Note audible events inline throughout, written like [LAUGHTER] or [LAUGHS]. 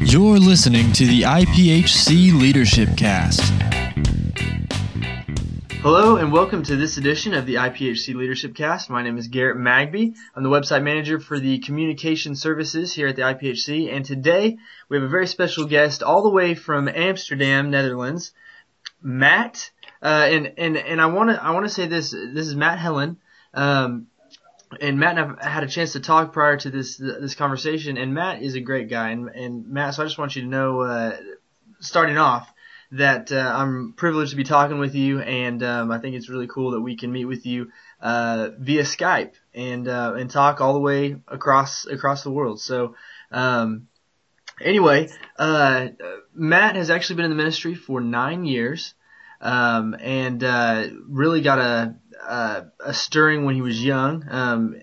You're listening to the IPHC Leadership Cast. Hello and welcome to this edition of the IPHC Leadership Cast. My name is Garrett Magby. I'm the website manager for the communication services here at the IPHC and today we have a very special guest all the way from Amsterdam, Netherlands, Matt. Uh, and, and, and I want to, I want to say this, this is Matt Helland. Um, and Matt and I've had a chance to talk prior to this this conversation, and Matt is a great guy. And, and Matt, so I just want you to know, uh, starting off, that uh, I'm privileged to be talking with you, and um, I think it's really cool that we can meet with you uh, via Skype and uh, and talk all the way across across the world. So. Um, anyway, uh, Matt has actually been in the ministry for nine years, um, and uh, really got a uh, a stirring when he was young. Um,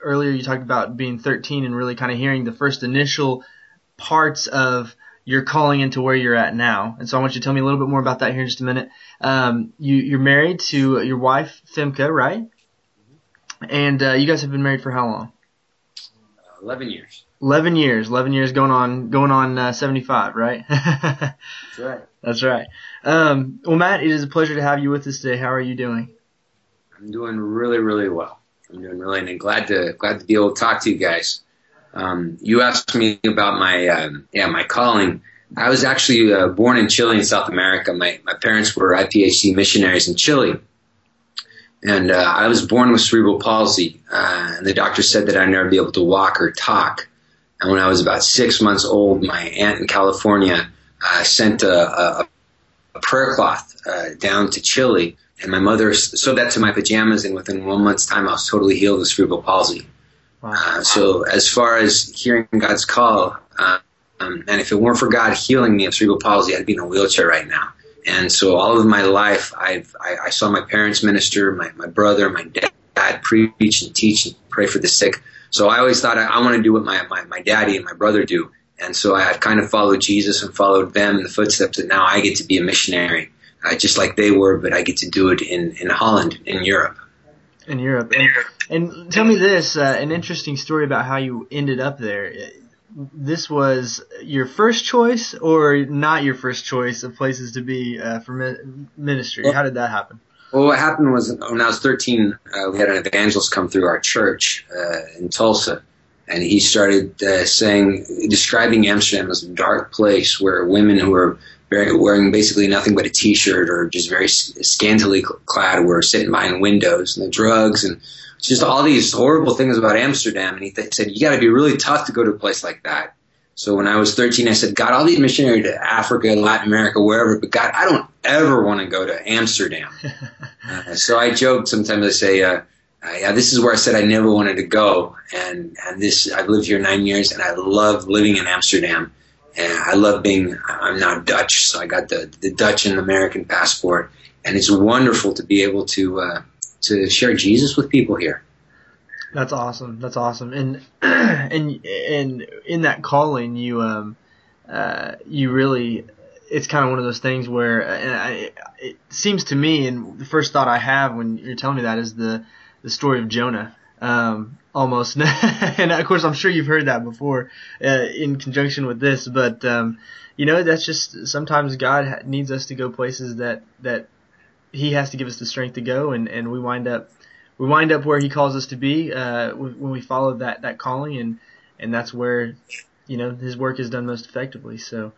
earlier, you talked about being 13 and really kind of hearing the first initial parts of your calling into where you're at now. And so I want you to tell me a little bit more about that here in just a minute. Um, you, you're married to your wife, Femke, right? And uh, you guys have been married for how long? 11 years. 11 years. 11 years going on going on uh, 75, right? [LAUGHS] That's right. That's right. Um, well, Matt, it is a pleasure to have you with us today. How are you doing? I'm doing really, really well. I'm doing really, and glad to glad to be able to talk to you guys. Um, you asked me about my um, yeah my calling. I was actually uh, born in Chile in South America. My my parents were IPHC missionaries in Chile, and uh, I was born with cerebral palsy. Uh, and the doctor said that I'd never be able to walk or talk. And when I was about six months old, my aunt in California uh, sent a, a, a prayer cloth uh, down to Chile and my mother sewed that to my pajamas, and within one month's time, I was totally healed of cerebral palsy. Wow. Uh, so, as far as hearing God's call, uh, um, and if it weren't for God healing me of cerebral palsy, I'd be in a wheelchair right now. And so, all of my life, I've, I, I saw my parents minister, my, my brother, my dad preach and teach and pray for the sick. So, I always thought I, I want to do what my, my, my daddy and my brother do. And so, I had kind of followed Jesus and followed them in the footsteps, and now I get to be a missionary uh, just like they were, but I get to do it in, in Holland, in Europe. In Europe. And, and tell me this, uh, an interesting story about how you ended up there. This was your first choice or not your first choice of places to be uh, for ministry? How did that happen? Well, what happened was when I was 13, uh, we had an evangelist come through our church uh, in Tulsa, and he started uh, saying, describing Amsterdam as a dark place where women who were wearing basically nothing but a t-shirt or just very scantily clad were sitting behind windows and the drugs and just all these horrible things about Amsterdam. And he th- said, you got to be really tough to go to a place like that. So when I was 13, I said, God, I'll be a missionary to Africa, Latin America, wherever, but God, I don't ever want to go to Amsterdam. [LAUGHS] uh, so I joke sometimes. I say, uh, uh, yeah, this is where I said I never wanted to go, and and this I've lived here nine years, and I love living in Amsterdam. And I love being, I'm now Dutch, so I got the, the Dutch and American passport. And it's wonderful to be able to, uh, to share Jesus with people here. That's awesome. That's awesome. And, [CLEARS THROAT] and, and in that calling, you, um, uh, you really, it's kind of one of those things where, I, it seems to me, and the first thought I have when you're telling me that is the, the story of Jonah. Um, almost. [LAUGHS] and of course, I'm sure you've heard that before uh, in conjunction with this. But um, you know, that's just sometimes God needs us to go places that that He has to give us the strength to go, and and we wind up we wind up where He calls us to be uh, when we follow that that calling, and and that's where you know His work is done most effectively. So.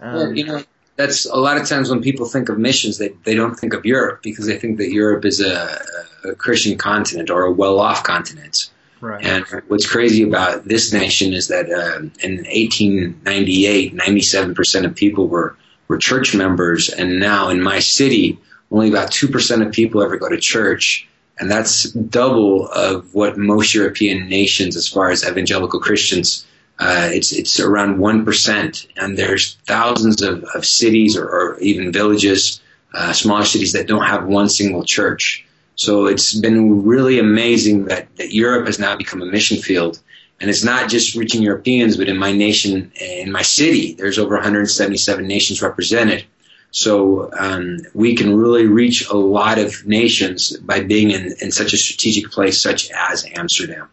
Um, well, you know, that's a lot of times when people think of missions, they, they don't think of Europe because they think that Europe is a, a Christian continent or a well off continent. Right. And what's crazy about this nation is that uh, in 1898, 97% of people were, were church members. And now in my city, only about 2% of people ever go to church. And that's double of what most European nations, as far as evangelical Christians, uh, it's it's around one percent, and there's thousands of, of cities or, or even villages, uh, smaller cities that don't have one single church. So it's been really amazing that, that Europe has now become a mission field. And it's not just reaching Europeans, but in my nation, in my city, there's over 177 nations represented. So um, we can really reach a lot of nations by being in, in such a strategic place such as Amsterdam.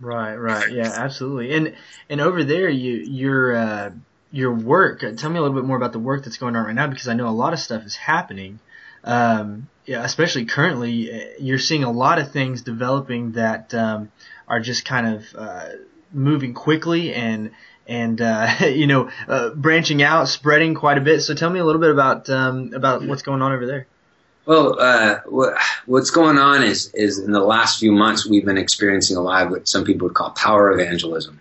Right, right, yeah, absolutely. And and over there, you your uh, your work. Tell me a little bit more about the work that's going on right now, because I know a lot of stuff is happening. Um, yeah, especially currently, uh, you're seeing a lot of things developing that um, are just kind of uh, moving quickly and and uh, [LAUGHS] you know uh, branching out, spreading quite a bit. So tell me a little bit about um, about what's going on over there. Well, uh, what's going on is is in the last few months we've been experiencing a lot of what some people would call power evangelism.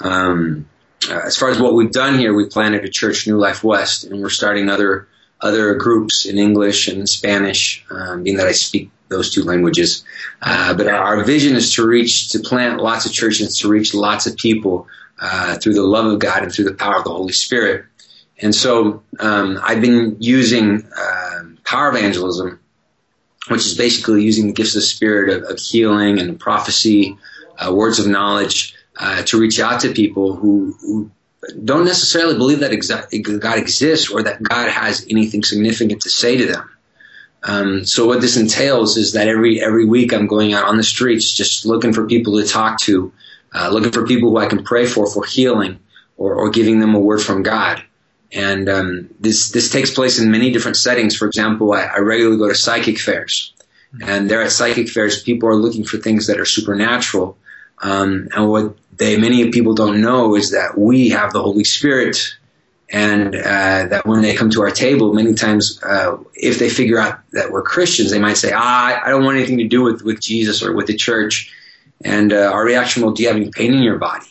Um, uh, as far as what we've done here, we planted a church, New Life West, and we're starting other other groups in English and Spanish, um, being that I speak those two languages. Uh, but our, vision is to reach, to plant lots of churches, to reach lots of people uh, through the love of God and through the power of the Holy Spirit. And so um, I've been using um power evangelism, which is basically using the gifts of the Spirit of, of healing and prophecy, uh, words of knowledge, uh, to reach out to people who, who don't necessarily believe that exa- God exists or that God has anything significant to say to them. Um, so what this entails is that every every week I'm going out on the streets, just looking for people to talk to, uh, looking for people who I can pray for for healing, or, or giving them a word from God. And um, this this takes place in many different settings. For example, I, I regularly go to psychic fairs, and there at psychic fairs, people are looking for things that are supernatural. Um, and what they many people don't know is that we have the Holy Spirit, and uh, that when they come to our table, many times uh, if they figure out that we're Christians, they might say, "Ah, I don't want anything to do with with Jesus or with the church." And uh, our reaction will, "Do you have any pain in your body?"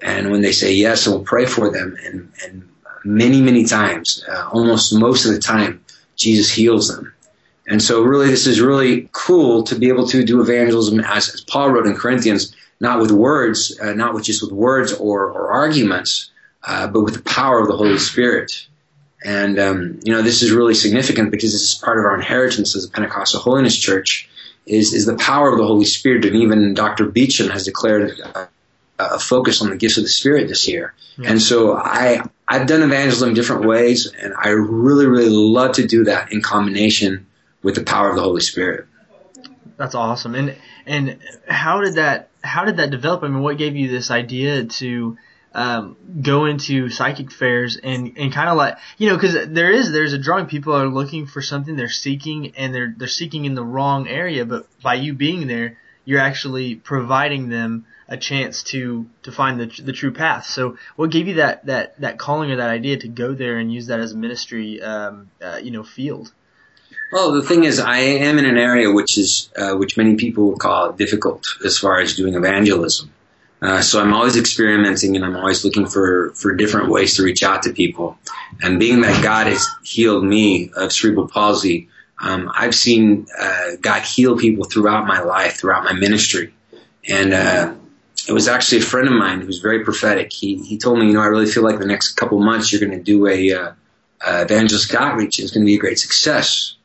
And when they say yes, we'll pray for them, and and many many times, uh, almost most of the time, Jesus heals them. And so, really, this is really cool to be able to do evangelism as, as Paul wrote in Corinthians, not with words, uh, not with just with words or, or arguments, uh, but with the power of the Holy Spirit. And um, you know, this is really significant because this is part of our inheritance as a Pentecostal Holiness Church. Is is the power of the Holy Spirit, and even Dr. Beacham has declared a, a focus on the gifts of the Spirit this year. Yeah. And so I I've done evangelism different ways, and I really really love to do that in combination with the power of the Holy Spirit. That's awesome. And and how did that how did that develop? I mean, what gave you this idea to um, go into psychic fairs and, and kind of like you know because there is there's a drawing people are looking for something they're seeking and they're they're seeking in the wrong area but by you being there you're actually providing them a chance to to find the the true path so what gave you that that that calling or that idea to go there and use that as a ministry um, uh, you know field Well, the thing is, I am in an area which is uh, which many people would call difficult as far as doing evangelism. Uh, so I'm always experimenting, and I'm always looking for for different ways to reach out to people. And being that God has healed me of cerebral palsy, um, I've seen uh, God heal people throughout my life, throughout my ministry. And uh, it was actually a friend of mine who's very prophetic. He he told me, you know, I really feel like the next couple months you're going to do a uh, uh, evangelistic outreach. It's going to be a great success.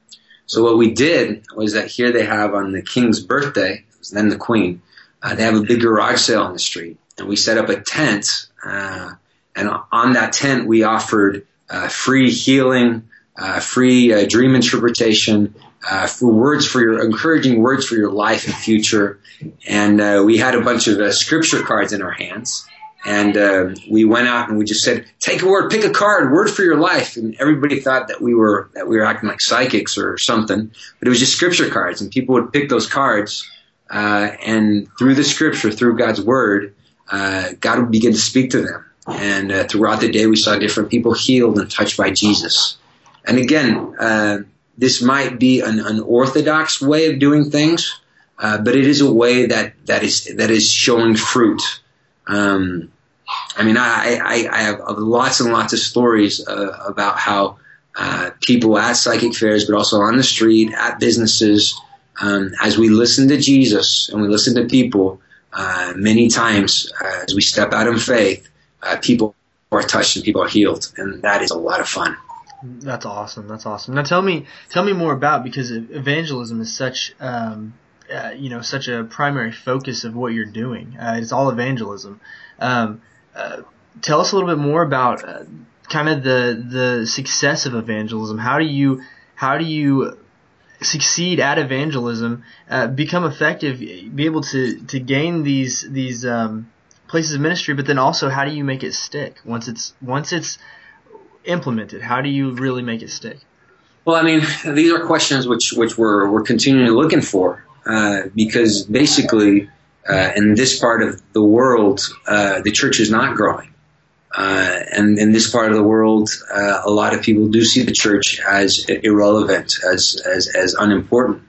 So what we did was that here they have on the king's birthday, then the queen, uh, they have a big garage sale on the street, and we set up a tent. Uh, and on that tent, we offered uh, free healing, uh, free uh, dream interpretation, uh, for words for your encouraging words for your life and future. And we had a bunch of scripture cards in our hands. And uh, we went out and we just said, "Take a word, pick a card, word for your life." And everybody thought that we were that we were acting like psychics or something, but it was just scripture cards, and people would pick those cards, uh, and through the scripture, through God's word, uh, God would begin to speak to them. And uh, throughout the day, we saw different people healed and touched by Jesus. And again, uh, this might be an unorthodox way of doing things, uh, but it is a way that that is that is showing fruit. Um, I mean, I, I, I have lots and lots of stories uh, about how uh, people at psychic fairs, but also on the street, at businesses, um, as we listen to Jesus and we listen to people, uh, many times uh, as we step out in faith, uh, people are touched and people are healed, and that is a lot of fun. That's awesome. That's awesome. Now tell me, tell me more about because evangelism is such, um, uh, you know, such a primary focus of what you're doing. Uh, it's all evangelism. Um, uh, tell us a little bit more about uh, kind of the the success of evangelism. How do you how do you succeed at evangelism, uh, become effective, be able to to gain these these um, places of ministry, but then also how do you make it stick once it's once it's implemented? How do you really make it stick? Well, I mean, these are questions which which we're we're continually looking for uh, because basically, uh, in this part of the world, uh, the church is not growing. Uh, and in this part of the world, a lot of people do see the church as irrelevant, as as, as unimportant.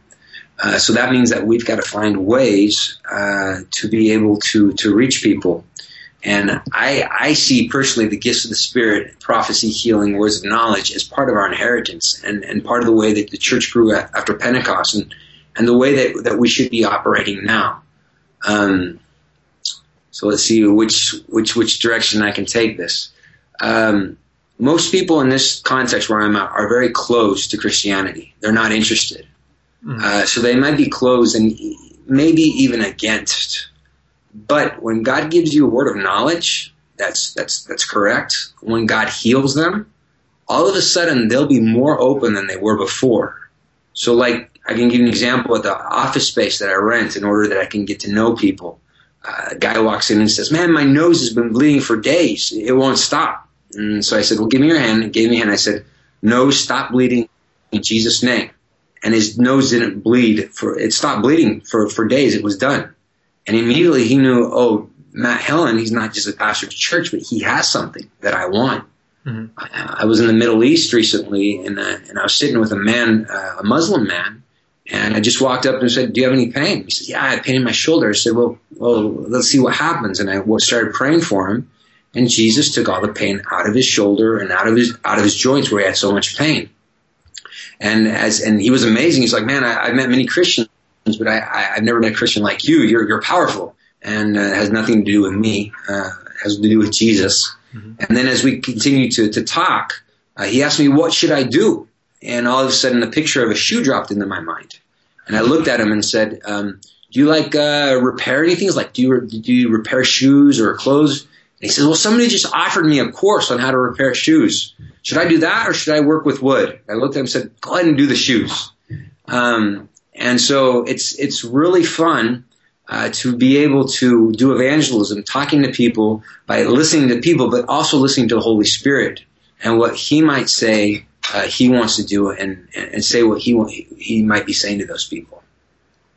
So that means that we've got to find ways to be able to to reach people. And I I see personally the gifts of the Spirit, prophecy, healing, words of knowledge as part of our inheritance and, and part of the way that the church grew after Pentecost and and the way that that we should be operating now. Um, so let's see which which which direction I can take this. Um, most people in this context where I'm at are very close to Christianity. They're not interested, mm-hmm. uh, so they might be closed and maybe even against. But when God gives you a word of knowledge, that's that's that's correct. When God heals them, all of a sudden they'll be more open than they were before. So, like I can give an example at the office space that I rent in order that I can get to know people uh, a guy walks in and says, "Man, my nose has been bleeding for days. It won't stop." And so I said, "Well, give me your hand." He gave me a hand. I said, "Nose, stop bleeding in Jesus' name." And his nose didn't bleed for it stopped bleeding for for days. It was done, and immediately he knew, oh, Matt Helland, he's not just a pastor of church, but he has something that I want. Mm-hmm. I, I, was in the Middle East recently, and, uh, and I was sitting with a man, uh, a Muslim man, and I just walked up and said, "Do you have any pain?" He said, "Yeah, I have pain in my shoulder." I said, "Well, well, let's see what happens." And I started praying for him, and Jesus took all the pain out of his shoulder and out of his out of his joints where he had so much pain. And as and he was amazing. He's like, "Man, I, have met many Christians, but I, I, have never met a Christian like you. You're you're powerful, and uh, it has nothing to do with me. Uh, it has to do with Jesus." Mm-hmm. And then as we continued to to talk, uh, he asked me, "What should I do?" And all of a sudden a picture of a shoe dropped into my mind. And I looked at him and said, um, "Do you like uh, repair anything? It's like, do you do you repair shoes or clothes?" And he says, "Well, somebody just offered me a course on how to repair shoes. Should I do that or should I work with wood?" I looked at him and said, "Go ahead and do the shoes." Um, and so it's it's really fun uh, to be able to do evangelism, talking to people by listening to people, but also listening to the Holy Spirit and what He might say uh, he wants to do and and say what he he might be saying to those people.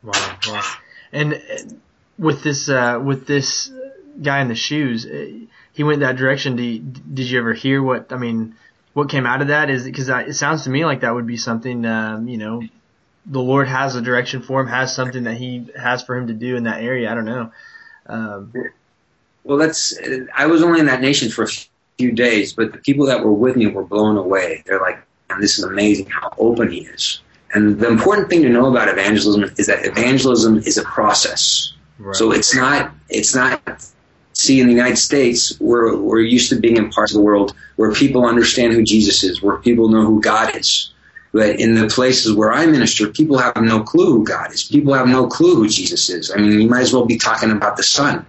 Wow, wow. And with this uh, with this guy in the shoes, uh, he went that direction. Did you, did you ever hear what I mean? What came out of that is because it sounds to me like that would be something um, you know the Lord has a direction for him, has something that He has for him to do in that area. I don't know. Um, well, that's I was only in that nation for a few days, but the people that were with me were blown away. They're like, this is amazing how open he is. And the important thing to know about evangelism is that evangelism is a process. Right. So it's not, it's not, see, in the United States, we're, we're used to being in parts of the world where people understand who Jesus is, where people know who God is. But in the places where I minister, people have no clue who God is. People have no clue who Jesus is. I mean, you might as well be talking about the sun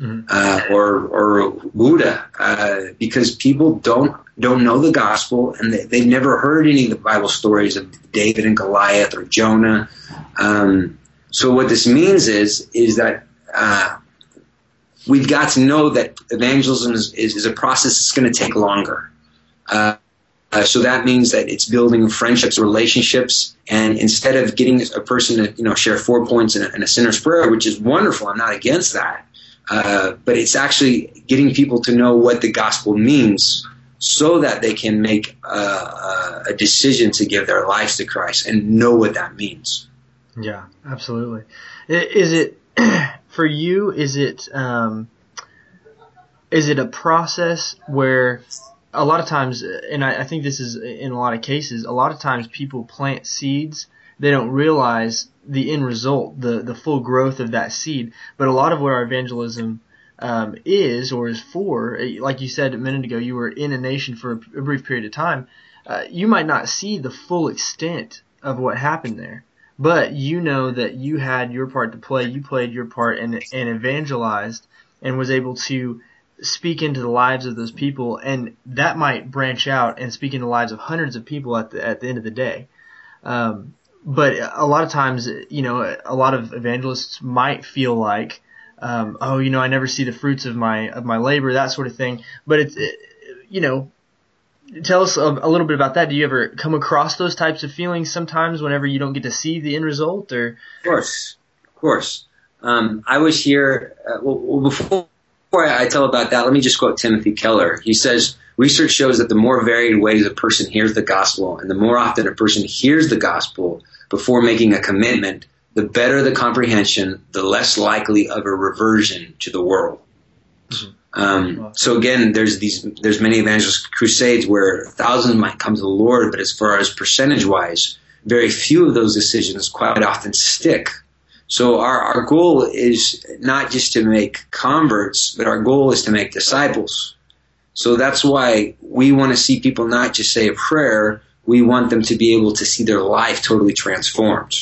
mm-hmm. uh, or or Buddha, uh, because people don't don't know the gospel and they, have never heard any of the Bible stories of David and Goliath or Jonah. Um, so what this means is is that uh, we've got to know that evangelism is, is, is a process that's going to take longer. Uh, uh, so that means that it's building friendships, relationships, and instead of getting a person to you know share four points in a, in a sinner's prayer, which is wonderful, I'm not against that. Uh, but it's actually getting people to know what the gospel means so that they can make a, a decision to give their lives to Christ and know what that means. Yeah, absolutely. Is it [CLEARS THROAT] for you? Is it um, is it a process where a lot of times, and I, I think this is in a lot of cases, a lot of times people plant seeds they don't realize the end result, the the full growth of that seed. But a lot of what our evangelism um, is or is for, eh, like you said a minute ago, you were in a nation for a, brief period of time. Uh, you might not see the full extent of what happened there, but you know that you had your part to play. You played your part and and evangelized and was able to speak into the lives of those people, and that might branch out and speak into the lives of hundreds of people at the at the end of the day. Um, but a lot of times, you know, a lot of evangelists might feel like, um, oh, you know, I never see the fruits of my of my labor, that sort of thing. But it's, it, you know, tell us a, a, little bit about that. Do you ever come across those types of feelings sometimes whenever you don't get to see the end result, or? Of course, of course. Um, I was here uh, well, before. Before I tell about that, let me just quote Timothy Keller. He says, Research shows that the more varied ways a person hears the gospel, and the more often a person hears the gospel before making a commitment, the better the comprehension, the less likely of a reversion to the world. Mm-hmm. Um, so again, there's these, there's many evangelist crusades where thousands might come to the Lord, but as far as percentage wise, very few of those decisions quite often stick. So our, our goal is not just to make converts, but our goal is to make disciples. So that's why we want to see people not just say a prayer, we want them to be able to see their life totally transformed.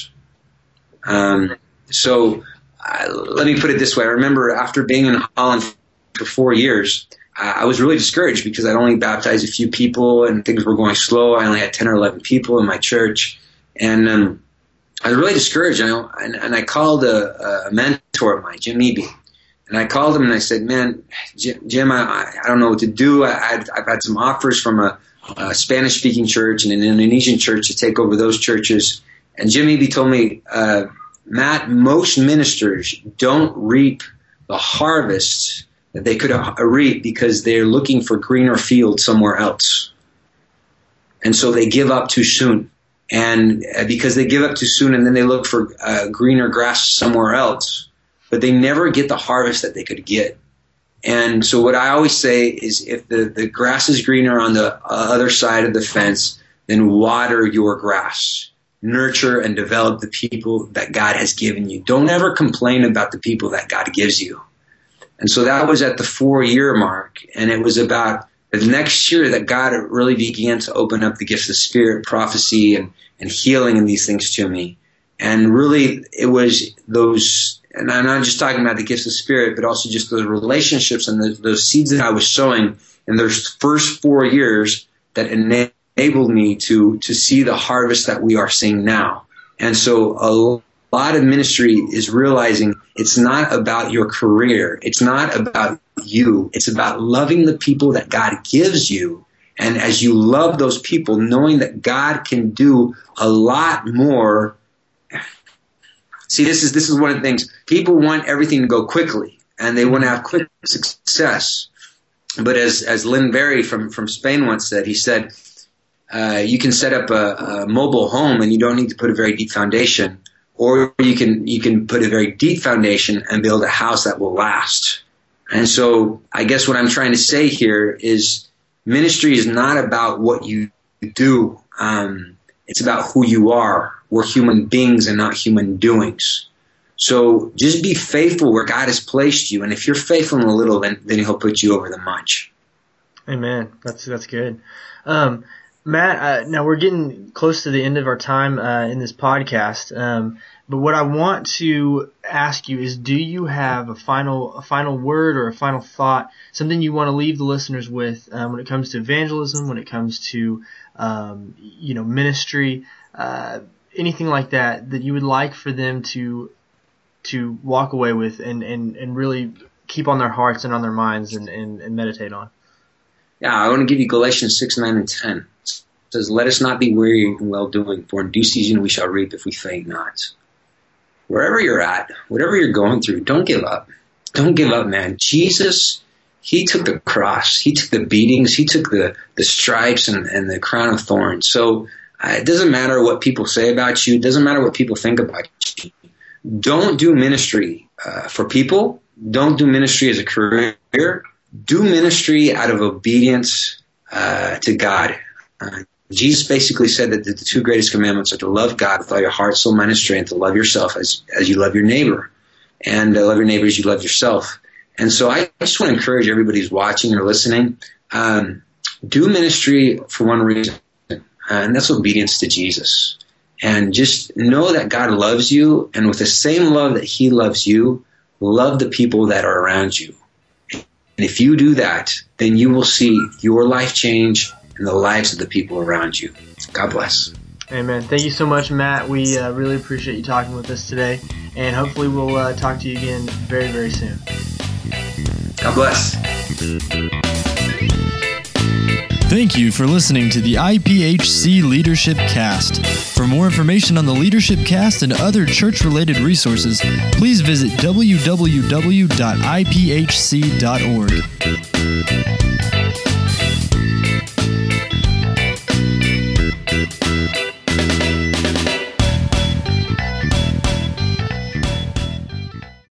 Um, so uh, let me put it this way. I remember after being in Holland for four years, I was really discouraged because I'd only baptized a few people and things were going slow. I only had 10 or 11 people in my church. And um, I was really discouraged. You know, and, and I called a, a mentor of mine, Jim Eby. And I called him and I said, man, Jim, I, I don't know what to do. I, I've had some offers from a, a Spanish speaking church and an Indonesian church to take over those churches. And Jim Eby told me, uh, Matt, most ministers don't reap the harvest that they could reap because they're looking for greener fields somewhere else. And so they give up too soon. And uh, because they give up too soon and then they look for uh, greener grass somewhere else, but they never get the harvest that they could get. And so what I always say is if the, the grass is greener on the uh, other side of the fence, then water your grass. Nurture and develop the people that God has given you. Don't ever complain about the people that God gives you. And so that was at the four year mark. And it was about the next year that God really began to open up the gifts of spirit, prophecy, and, and healing and these things to me. And really, it was those, and I'm not just talking about the gifts of spirit, but also just the relationships and the, those seeds that I was sowing in those first four years that enabled me to, to see the harvest that we are seeing now. And so a lot of ministry is realizing it's not about your career. It's not about you. It's about loving the people that God gives you. And as you love those people, knowing that God can do a lot more. See, this is, this is one of the things. People want everything to go quickly and they want to have quick success. But as, as Lynn Berry from, from Spain once said, he said, uh, you can set up a, a mobile home and you don't need to put a very deep foundation or you can you can put a very deep foundation and build a house that will last. And so I guess what I'm trying to say here is ministry is not about what you do. Um, it's about who you are. We're human beings and not human doings. So just be faithful where God has placed you. And if you're faithful in a little, then, then he'll put you over the much. Amen. That's, that's good. Um, Matt, uh, now we're getting close to the end of our time uh, in this podcast. Um, but what I want to ask you is, do you have a final a final word or a final thought, something you want to leave the listeners with um, when it comes to evangelism, when it comes to um, you know ministry, uh, anything like that, that you would like for them to to walk away with and, and, and really keep on their hearts and on their minds and, and, and meditate on? Yeah, I want to give you Galatians 6, 9, and 10. Says, Let us not be weary in well doing, for in due season we shall reap if we faint not. Wherever you're at, whatever you're going through, don't give up. Don't give up, man. Jesus, He took the cross, He took the beatings, He took the, the stripes and, and the crown of thorns. So uh, it doesn't matter what people say about you, it doesn't matter what people think about you. Don't do ministry uh, for people, don't do ministry as a career do ministry out of obedience uh, to God. Uh, Jesus basically said that the, two greatest commandments are to love God with all your heart, soul, mind, and strength, to love yourself as, as you love your neighbor, and to love your neighbor as you love yourself. And so I just want to encourage everybody who's watching or listening, um, do ministry for one reason, and that's obedience to Jesus. And just know that God loves you, and with the same love that He loves you, love the people that are around you. And if you do that, then you will see your life change and the lives of the people around you. God bless. Amen. Thank you so much, Matt. We uh, really appreciate you talking with us today, and hopefully we'll uh, talk to you again very, very soon. God bless. Thank you for listening to the IPHC Leadership Cast. For more information on the Leadership Cast and other church related resources, please visit www.ipHC.org.